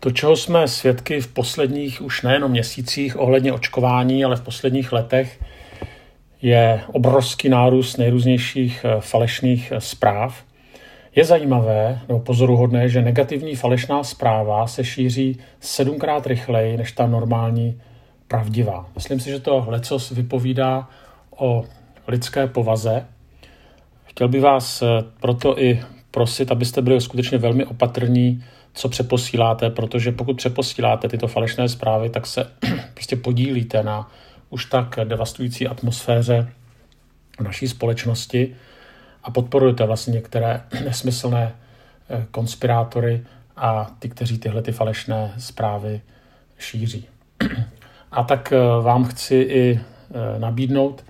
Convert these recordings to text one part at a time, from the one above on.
To, čeho jsme svědky v posledních už nejenom měsících ohledně očkování, ale v posledních letech, je obrovský nárůst nejrůznějších eh, falešných eh, zpráv. Je zajímavé nebo pozoruhodné, že negativní falešná zpráva se šíří sedmkrát rychleji než ta normální pravdivá. Myslím si, že to lecos vypovídá o lidské povaze. Chtěl bych vás eh, proto i prosit, abyste byli skutečně velmi opatrní, co přeposíláte, protože pokud přeposíláte tyto falešné zprávy, tak se prostě podílíte na už tak devastující atmosféře naší společnosti a podporujete vlastně některé nesmyslné eh, konspirátory a ty, kteří tyhle ty falešné zprávy šíří. A tak eh, vám chci i eh, nabídnout,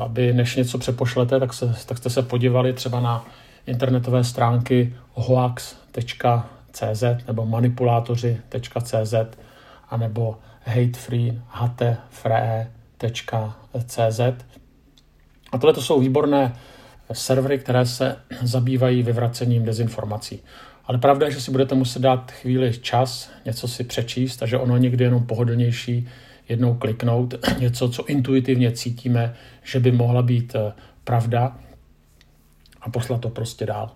aby než něco přepošlete, tak, se, tak jste se podívali třeba na internetové stránky hoax.cz nebo manipulátoři.cz a nebo hatefree, hatefree.cz. A tohle to jsou výborné servery, které se zabývají vyvracením dezinformací. Ale pravda je, že si budete muset dát chvíli čas, něco si přečíst, takže ono někdy jenom pohodlnější jednou kliknout, něco, co intuitivně cítíme, že by mohla být eh, pravda a poslat to prostě dál.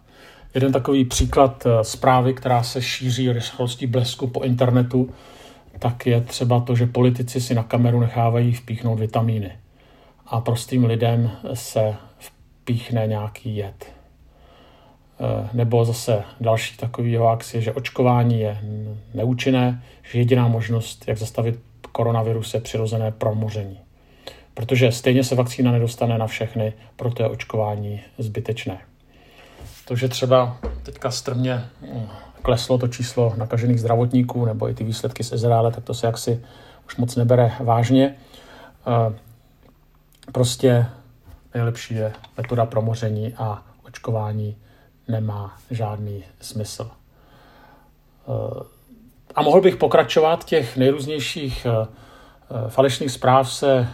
Jeden takový příklad eh, zprávy, která se šíří rychlostí blesku po internetu, tak je třeba to, že politici si na kameru nechávají vpíchnout vitamíny a prostým lidem se vpíchne nějaký jed. E, nebo zase další takový hoax je, že očkování je neúčinné, že jediná možnost, jak zastavit koronavirus, je přirozené promoření. Protože stejně se vakcína nedostane na všechny, proto je očkování zbytečné. To, že třeba teďka strmě kleslo to číslo nakažených zdravotníků nebo i ty výsledky z Izraele, tak to se jaksi už moc nebere vážně. Prostě nejlepší je metoda promoření a očkování nemá žádný smysl. A mohl bych pokračovat, těch nejrůznějších falešných zpráv se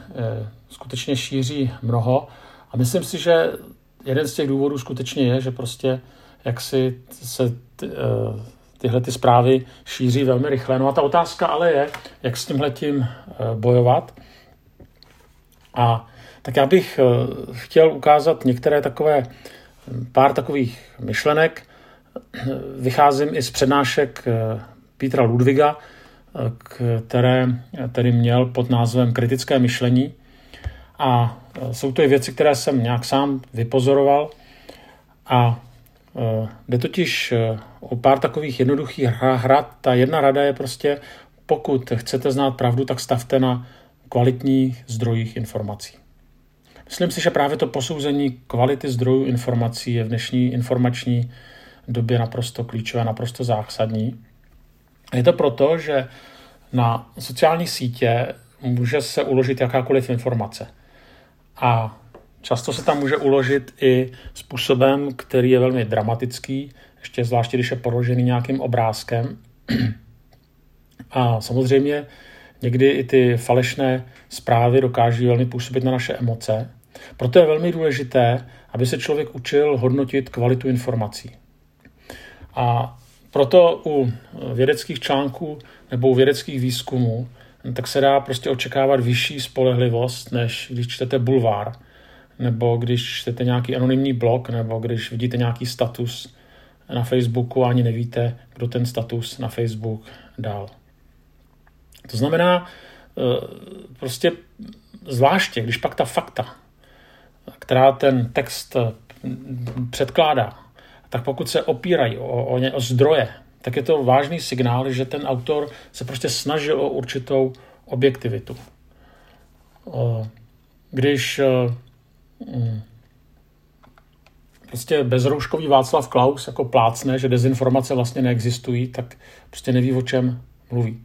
skutečně šíří mnoho a myslím si, že jeden z těch důvodů skutečně je, že prostě jak si se ty, uh, tyhle ty zprávy šíří velmi rychle. No a ta otázka ale je, jak s tímhletím uh, bojovat. A tak já bych uh, chtěl ukázat některé takové, pár takových myšlenek. Vycházím i z přednášek Petra Ludviga, které tedy měl pod názvem Kritické myšlení. A jsou to i věci, které jsem nějak sám vypozoroval a Eh, jde totiž eh, o pár takových jednoduchých hrad. Ta jedna rada je prostě, pokud chcete znát pravdu, tak stavte na kvalitních zdrojích informací. Myslím si, že právě to posouzení kvality zdrojů informací je v dnešní informační době naprosto klíčové, naprosto zásadní. Je to proto, že na sociální sítě může se uložit jakákoliv informace. A Často se tam může uložit i způsobem, který je velmi dramatický, ještě zvláště, když je položený nějakým obrázkem. A samozřejmě někdy i ty falešné zprávy dokáží velmi působit na naše emoce. Proto je velmi důležité, aby se člověk učil hodnotit kvalitu informací. A proto u vědeckých článků nebo u vědeckých výzkumů tak se dá prostě očekávat vyšší spolehlivost, než když čtete bulvár nebo když čtete nějaký anonymní blog, nebo když vidíte nějaký status na Facebooku a ani nevíte, kdo ten status na Facebook dal. To znamená, eh, prostě zvláště, když pak ta fakta, která ten text eh, předkládá, tak pokud se opírají o, o, o zdroje, tak je to vážný signál, že ten autor se prostě snažil o určitou objektivitu. Když Mm. prostě bezrouškový Václav Klaus jako plácne, že dezinformace vlastně neexistují, tak prostě neví, o čem mluví.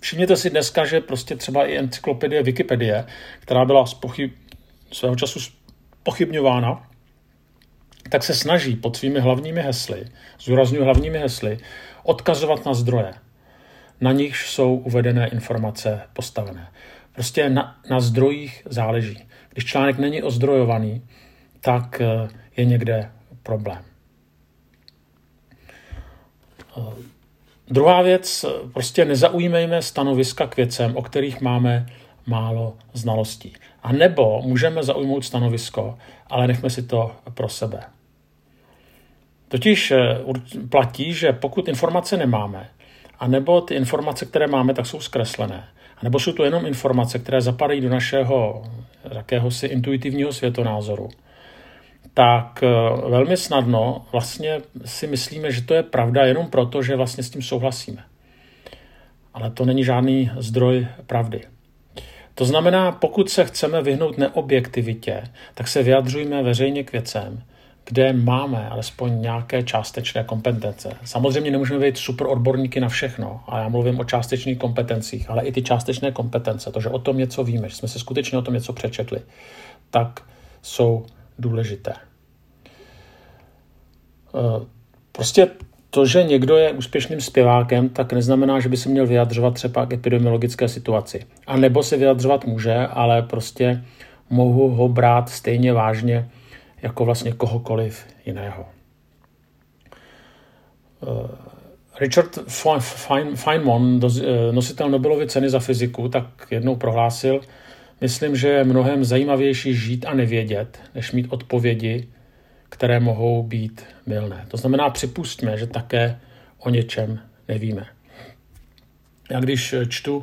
Všimněte si dneska, že prostě třeba i encyklopedie Wikipedie, která byla z pochyb, svého času pochybňována, tak se snaží pod svými hlavními hesly, zúraznuju hlavními hesly, odkazovat na zdroje. Na nich jsou uvedené informace postavené. Prostě na, na zdrojích záleží. Když článek není ozdrojovaný, tak eh, je někde problém. Eh, Druhá věc, prostě nezaujímejme stanoviska k věcem, o kterých máme málo znalostí. A nebo můžeme zaujmout stanovisko, ale nechme si to pro sebe. Totiž eh, platí, že pokud informace nemáme, a nebo ty informace, které máme, tak jsou zkreslené, a nebo jsou to jenom informace, které zapadají do našeho jakéhosi intuitivního světonázoru, tak eh, velmi snadno vlastně si myslíme, že to je pravda jenom proto, že vlastně s tím souhlasíme. Ale to není žádný zdroj pravdy. To znamená, pokud se chceme vyhnout neobjektivitě, tak se vyjadřujeme veřejně k věcem, kde máme alespoň nějaké částečné kompetence. Samozřejmě nemůžeme být super odborníky na všechno, a já mluvím o částečných kompetencích, ale i ty částečné kompetence, to, že o tom něco víme, že jsme se skutečně o tom něco přečetli, tak jsou důležité. Eh, prostě to, že někdo je úspěšným zpěvákem, tak neznamená, že by se měl vyjadřovat třeba k epidemiologické situaci. A nebo se vyjadřovat může, ale prostě mohu ho brát stejně vážně jako vlastně kohokoliv jiného. Eh, Richard Feynman, eh, nositel Nobelovy ceny za fyziku, tak jednou prohlásil, myslím, že je mnohem zajímavější žít a nevědět, než mít odpovědi, které mohou být mylné. To znamená, připustíme, že také o něčem nevíme. Já když čtu,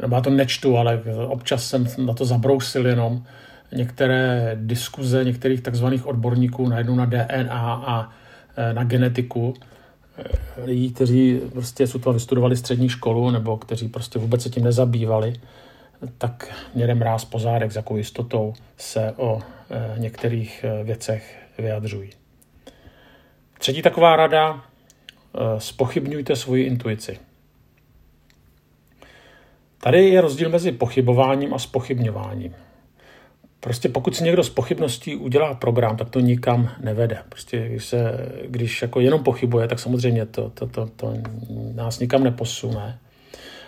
nebo já to nečtu, ale občas jsem na to zabrousil jenom, některé diskuze některých takzvaných odborníků najednou na DNA a e, na genetiku, e, lidí, kteří prostě to vystudovali střední školu nebo kteří prostě vůbec se tím nezabývali, tak mě mráz po zádech, s jakou jistotou se o některých věcech vyjadřují. Třetí taková rada, spochybňujte svoji intuici. Tady je rozdíl mezi pochybováním a spochybňováním. Prostě pokud si někdo z pochybností udělá program, tak to nikam nevede. Prostě když, se, když jako jenom pochybuje, tak samozřejmě to, to, to, to nás nikam neposune.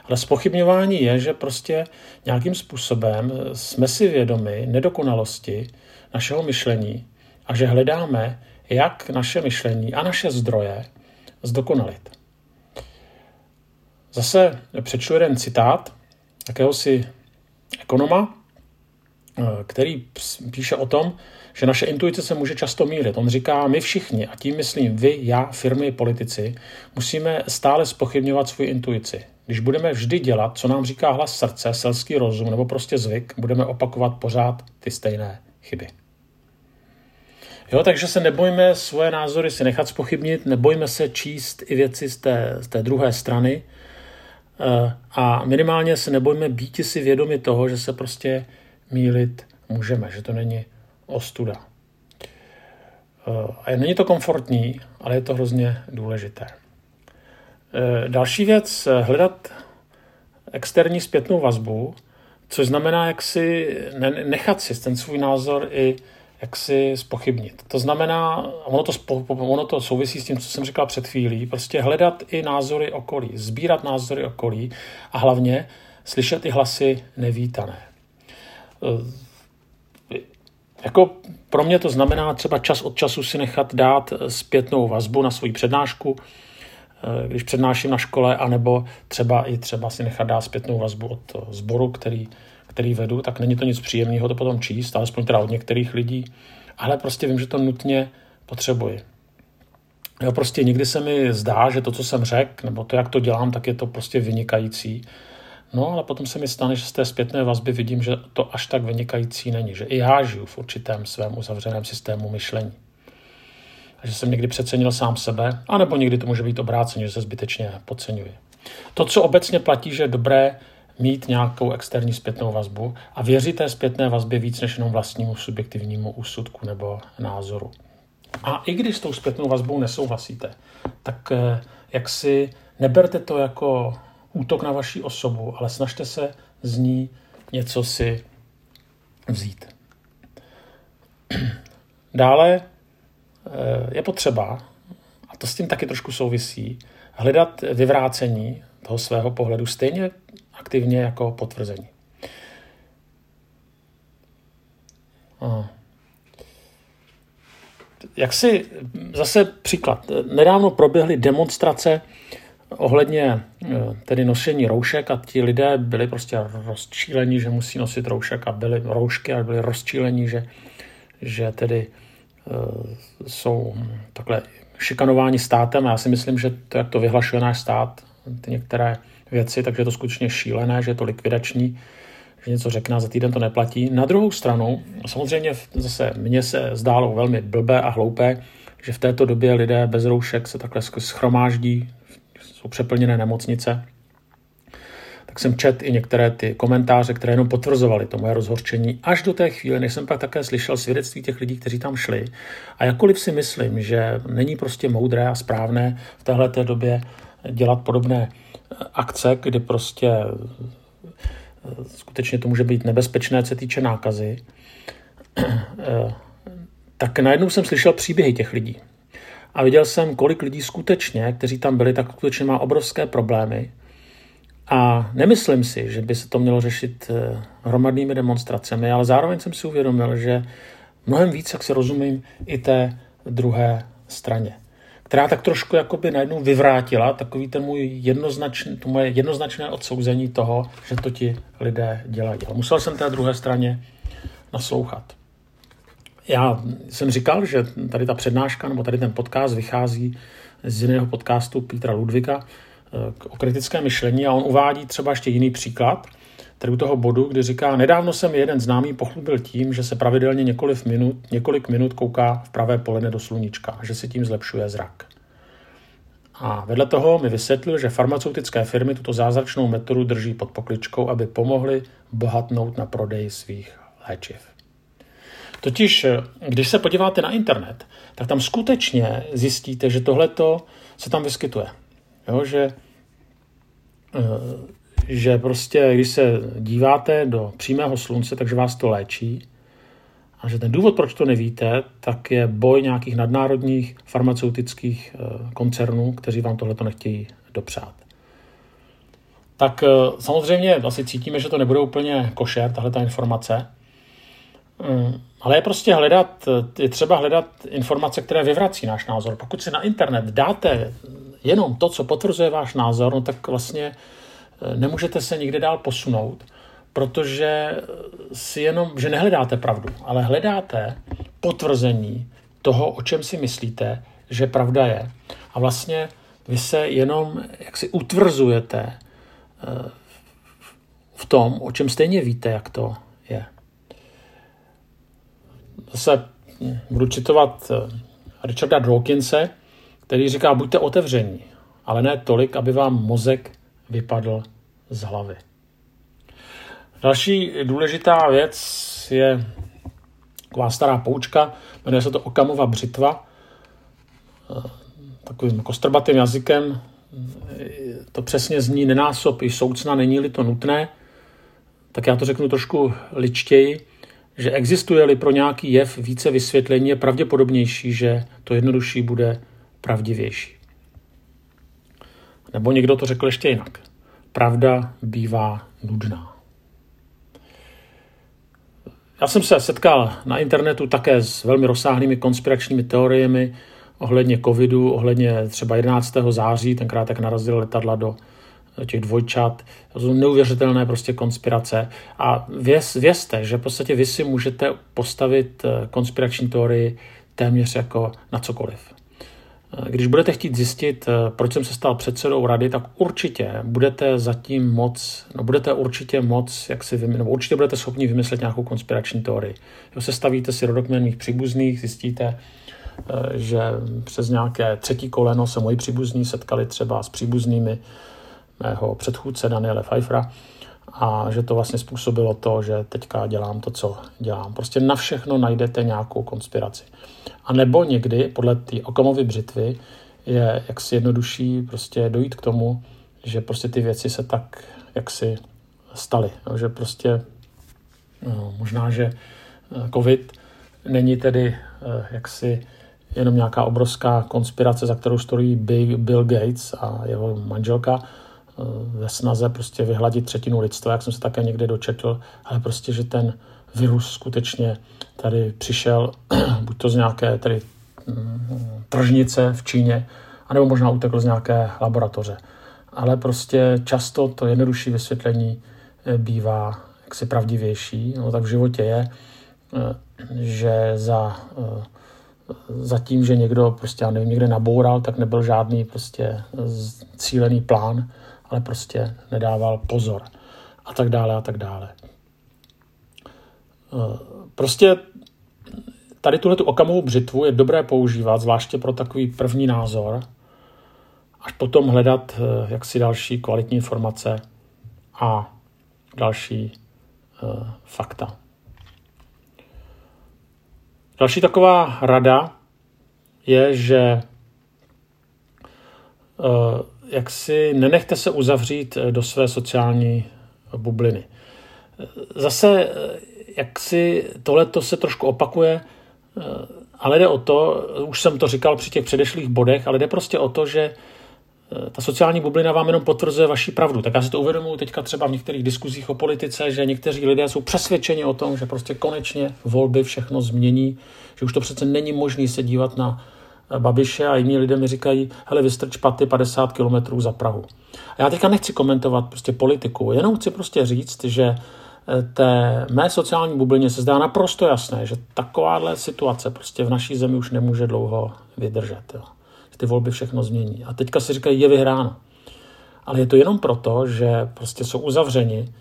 Ale spochybňování je, že prostě nějakým způsobem jsme si vědomi nedokonalosti našeho myšlení a že hledáme, jak naše myšlení a naše zdroje zdokonalit. Zase přečtu jeden citát jakéhosi ekonoma, Eh, který píše o tom, že naše intuice se může často mílit. On říká, my všichni, a tím myslím vy, já, firmy, politici, musíme stále spochybňovat svou intuici. Když budeme vždy dělat, co nám říká hlas srdce, selský rozum nebo prostě zvyk, budeme opakovat pořád ty stejné chyby. Jo, takže se nebojme svoje názory si nechat spochybnit, nebojme se číst i věci z té, z té druhé strany eh, a minimálně se nebojme být si vědomi toho, že se prostě mílit můžeme, že to není ostuda. Eh, a není to komfortní, ale je to hrozně důležité. Eh, další věc, hledat externí zpětnou vazbu, což znamená, jak si nechat si ten svůj názor i jak si spochybnit. To znamená, ono to, ono to souvisí s tím, co jsem říkal před chvílí, prostě hledat i názory okolí, sbírat názory okolí a hlavně slyšet i hlasy nevítané. Eh, jako pro mě to znamená třeba čas od času si nechat dát zpětnou vazbu na svoji přednášku, eh, když přednáším na škole, anebo třeba i třeba si nechat dát zpětnou vazbu od sboru, který, který vedu, tak není to nic příjemného to potom číst, alespoň teda od některých lidí, ale prostě vím, že to nutně potřebuji. Jo, prostě někdy se mi zdá, že to, co jsem řekl, nebo to, jak to dělám, tak je to prostě vynikající. No, ale potom se mi stane, že z té zpětné vazby vidím, že to až tak vynikající není, že i já žiju v určitém svém uzavřeném systému myšlení. A že jsem někdy přecenil sám sebe, anebo někdy to může být obráceně, že se zbytečně podceňuji. To, co obecně platí, že je dobré mít nějakou externí zpětnou vazbu a věřit té zpětné vazbě víc než jenom vlastnímu subjektivnímu úsudku nebo názoru. A i když s tou zpětnou vazbou nesouhlasíte, tak eh, jak si neberte to jako útok na vaši osobu, ale snažte se z ní něco si vzít. Dále eh, je potřeba, a to s tím taky trošku souvisí, hledat vyvrácení toho svého pohledu stejně aktivně jako potvrzení. Jak si zase příklad. Nedávno proběhly demonstrace ohledně tedy nošení roušek a ti lidé byli prostě rozčílení, že musí nosit roušek a byly roušky a byli rozčílení, že, že tedy jsou takhle šikanováni státem. A já si myslím, že to, jak to vyhlašuje náš stát, ty některé věci, takže je to skutečně šílené, že je to likvidační, že něco řekne a za týden to neplatí. Na druhou stranu, samozřejmě zase mně se zdálo velmi blbé a hloupé, že v této době lidé bez roušek se takhle schromáždí, jsou přeplněné nemocnice, tak jsem čet i některé ty komentáře, které jenom potvrzovaly to moje rozhorčení, až do té chvíle, než jsem pak také slyšel svědectví těch lidí, kteří tam šli. A jakkoliv si myslím, že není prostě moudré a správné v téhle době dělat podobné akce, kdy prostě skutečně to může být nebezpečné, co se týče nákazy, tak najednou jsem slyšel příběhy těch lidí. A viděl jsem, kolik lidí skutečně, kteří tam byli, tak skutečně má obrovské problémy. A nemyslím si, že by se to mělo řešit eh, hromadnými demonstracemi, ale zároveň jsem si uvědomil, že mnohem víc, jak se rozumím, i té druhé straně která tak trošku jakoby najednou vyvrátila takový ten můj jednoznačný, to moje jednoznačné odsouzení toho, že to ti lidé dělají. A musel jsem té druhé straně naslouchat. Já jsem říkal, že tady ta přednáška nebo tady ten podcast vychází z jiného podcastu Petra Ludvika eh, o kritickém myšlení a on uvádí třeba ještě jiný příklad, tady u toho bodu, kdy říká, nedávno jsem jeden známý pochlubil tím, že se pravidelně několik minut, několik minut kouká v pravé poledne do sluníčka, že si tím zlepšuje zrak. A vedle toho mi vysvětlil, že farmaceutické firmy tuto zázračnou metodu drží pod pokličkou, aby pomohli bohatnout na prodeji svých léčiv. Totiž, když se podíváte na internet, tak tam skutečně zjistíte, že tohleto se tam vyskytuje. Jo, že eh, že prostě, když se díváte do přímého slunce, takže vás to léčí. A že ten důvod, proč to nevíte, tak je boj nějakých nadnárodních farmaceutických eh, koncernů, kteří vám tohleto nechtějí dopřát. Tak eh, samozřejmě asi cítíme, že to nebude úplně košer, tahle ta informace. Mm, ale je prostě hledat, je třeba hledat informace, které vyvrací náš názor. Pokud si na internet dáte jenom to, co potvrzuje váš názor, no tak vlastně nemůžete se nikde dál posunout, protože si jenom, že nehledáte pravdu, ale hledáte potvrzení toho, o čem si myslíte, že pravda je. A vlastně vy se jenom jak si utvrzujete eh, v tom, o čem stejně víte, jak to je. Zase budu citovat eh, Richarda Dawkinse, který říká, buďte otevření, ale ne tolik, aby vám mozek vypadl z hlavy. Další důležitá věc je taková stará poučka, jmenuje se to Okamova břitva. Takovým kostrbatým jazykem to přesně zní nenásob i soucna, není-li to nutné, tak já to řeknu trošku ličtěji, že existuje-li pro nějaký jev více vysvětlení, je pravděpodobnější, že to jednodušší bude pravdivější. Nebo někdo to řekl ještě jinak pravda bývá nudná. Já jsem se setkal na internetu také s velmi rozsáhlými konspiračními teoriemi ohledně covidu, ohledně třeba 11. září, tenkrát tak narazil letadla do těch dvojčat. To jsou neuvěřitelné prostě konspirace. A věz, vězte, že v podstatě vy si můžete postavit eh, konspirační teorii téměř jako na cokoliv. Když budete chtít zjistit, eh, proč jsem se stal předsedou rady, tak určitě budete zatím moc, no budete určitě moc, jak si vymyslet, nebo určitě budete schopni vymyslet nějakou konspirační teorii. Jo, stavíte si rodokmen mých příbuzných, zjistíte, eh, že přes nějaké třetí koleno se moji příbuzní setkali třeba s příbuznými mého předchůdce Daniele Pfeiffera a že to vlastně způsobilo to, že teďka dělám to, co dělám. Prostě na všechno najdete nějakou konspiraci. A nebo někdy podle té Okamovy břitvy je jaksi jednodušší prostě dojít k tomu, že prostě ty věci se tak jaksi staly. No, že prostě no, možná, že eh, covid není tedy eh, jaksi jenom nějaká obrovská konspirace, za kterou stojí Bill Gates a jeho manželka, ve snaze prostě vyhladit třetinu lidstva, jak jsem se také někde dočetl, ale prostě, že ten virus skutečně tady přišel, buď to z nějaké tady mm, tržnice v Číně, anebo možná utekl z nějaké laboratoře. Ale prostě často to jednodušší vysvětlení eh, bývá jaksi pravdivější. No tak v životě je, eh, že za, za tím, že někdo prostě, já nevím, někde naboural, tak nebyl žádný prostě cílený plán, ale prostě nedával pozor a tak dále a tak dále. Prostě tady tuhle tu okamovou břitvu je dobré používat, zvláště pro takový první názor, až potom hledat eh, jaksi další kvalitní informace a další uh, fakta. Další taková rada je, že jak si nenechte se uzavřít do své sociální bubliny. Zase, jak si tohle se trošku opakuje, Eh, ale jde o to, už jsem to říkal při těch předešlých bodech, ale jde prostě o to, že eh, ta sociální bublina vám jenom potvrzuje vaši pravdu. Tak já si to uvědomuji teďka třeba v některých diskuzích o politice, že někteří lidé jsou přesvědčeni o tom, že prostě konečně volby všechno změní, že už to přece není možné se dívat na eh, Babiše a jiní lidé mi říkají, hele, vystrč paty 50 kilometrů za Prahu. A já teďka nechci komentovat prostě politiku, jenom chci prostě říct, že té mé sociální bublině se zdá naprosto jasné, že takováhle situace prostě v naší zemi už nemůže dlouho vydržet. Jo. Ty volby všechno změní. A teďka si říkají, je vyhráno. Ale je to jenom proto, že prostě jsou uzavřeni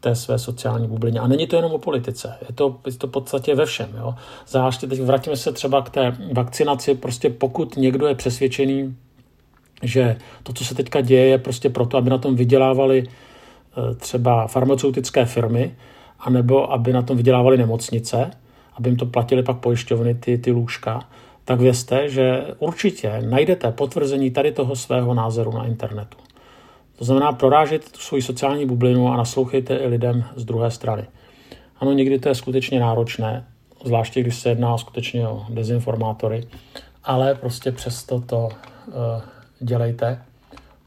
té své sociální bublině. A není to jenom o politice, je to, je to v podstatě ve všem. Jo. Zvláště teď vrátíme se třeba k té vakcinaci. Prostě pokud někdo je přesvědčený, že to, co se teďka děje, je prostě proto, aby na tom vydělávali Eh, třeba farmaceutické firmy, anebo aby na tom vydělávali nemocnice, aby jim to platili pak pojišťovny, ty, ty lůžka, tak vězte, že určitě najdete potvrzení tady toho svého názoru na internetu. To znamená, prorážejte tu svoji sociální bublinu a naslouchejte i lidem z druhé strany. Ano, někdy to je skutečně náročné, zvláště když se jedná skutečně o dezinformátory, ale prostě přesto to uh, dělejte,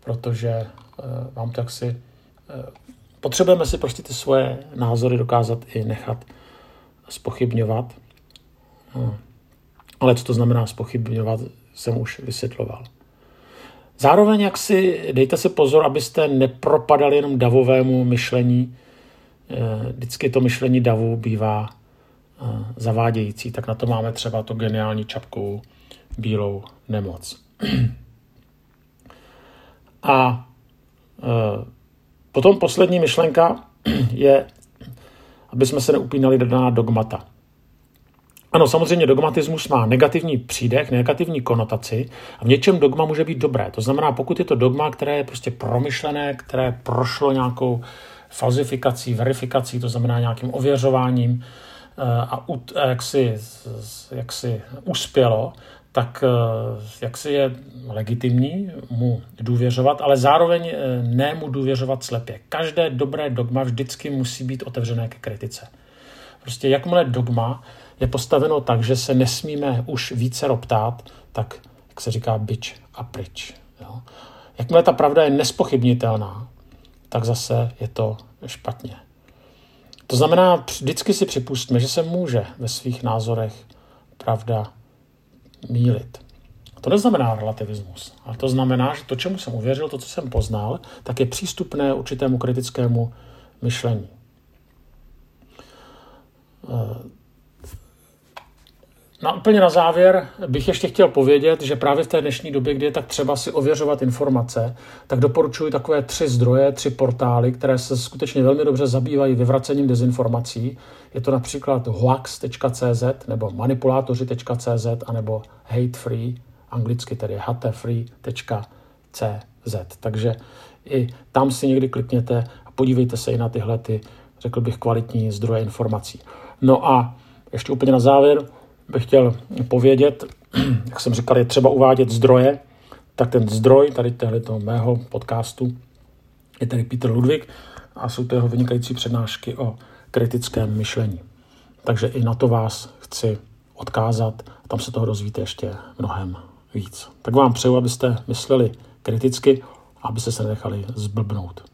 protože uh, vám to jaksi potřebujeme si prostě ty svoje názory dokázat i nechat spochybňovat. No. Ale co to znamená spochybňovat, jsem už vysvětloval. Zároveň jak si dejte si pozor, abyste nepropadali jenom davovému myšlení. Eh, vždycky to myšlení davu bývá eh, zavádějící, tak na to máme třeba to geniální čapkou bílou nemoc. A eh, Potom poslední myšlenka je, aby jsme se neupínali do daná dogmata. Ano, samozřejmě dogmatismus má negativní přídech, negativní konotaci a v něčem dogma může být dobré. To znamená, pokud je to dogma, které je prostě promyšlené, které prošlo nějakou falzifikací, verifikací, to znamená nějakým ověřováním eh, a jak si, jak si uspělo, tak eh, jak si je legitimní mu důvěřovat, ale zároveň eh, ne mu důvěřovat slepě. Každé dobré dogma vždycky musí být otevřené ke kritice. Prostě jakmile dogma je postaveno tak, že se nesmíme už více roptát, tak, jak se říká, bič a pryč. Jo? Jakmile ta pravda je nespochybnitelná, tak zase je to špatně. To znamená, vždycky si připustíme, že se může ve svých názorech pravda mílit. To neznamená relativismus, ale to znamená, že to, čemu jsem uvěřil, to, co jsem poznal, tak je přístupné určitému kritickému myšlení. Na úplně na závěr bych ještě chtěl povědět, že právě v té dnešní době, kdy je tak třeba si ověřovat informace, tak doporučuji takové tři zdroje, tři portály, které se skutečně velmi dobře zabývají vyvracením dezinformací. Je to například hoax.cz nebo manipulátoři.cz anebo hatefree, anglicky tedy hatefree.cz. Takže i tam si někdy klikněte a podívejte se i na tyhle, ty, řekl bych, kvalitní zdroje informací. No a ještě úplně na závěr, bych chtěl povědět, jak jsem říkal, je třeba uvádět zdroje, tak ten zdroj tady tohoto mého podcastu je tady Peter Ludwig a jsou to jeho vynikající přednášky o kritickém myšlení. Takže i na to vás chci odkázat, tam se toho dozvíte ještě mnohem víc. Tak vám přeju, abyste mysleli kriticky a abyste se nechali zblbnout.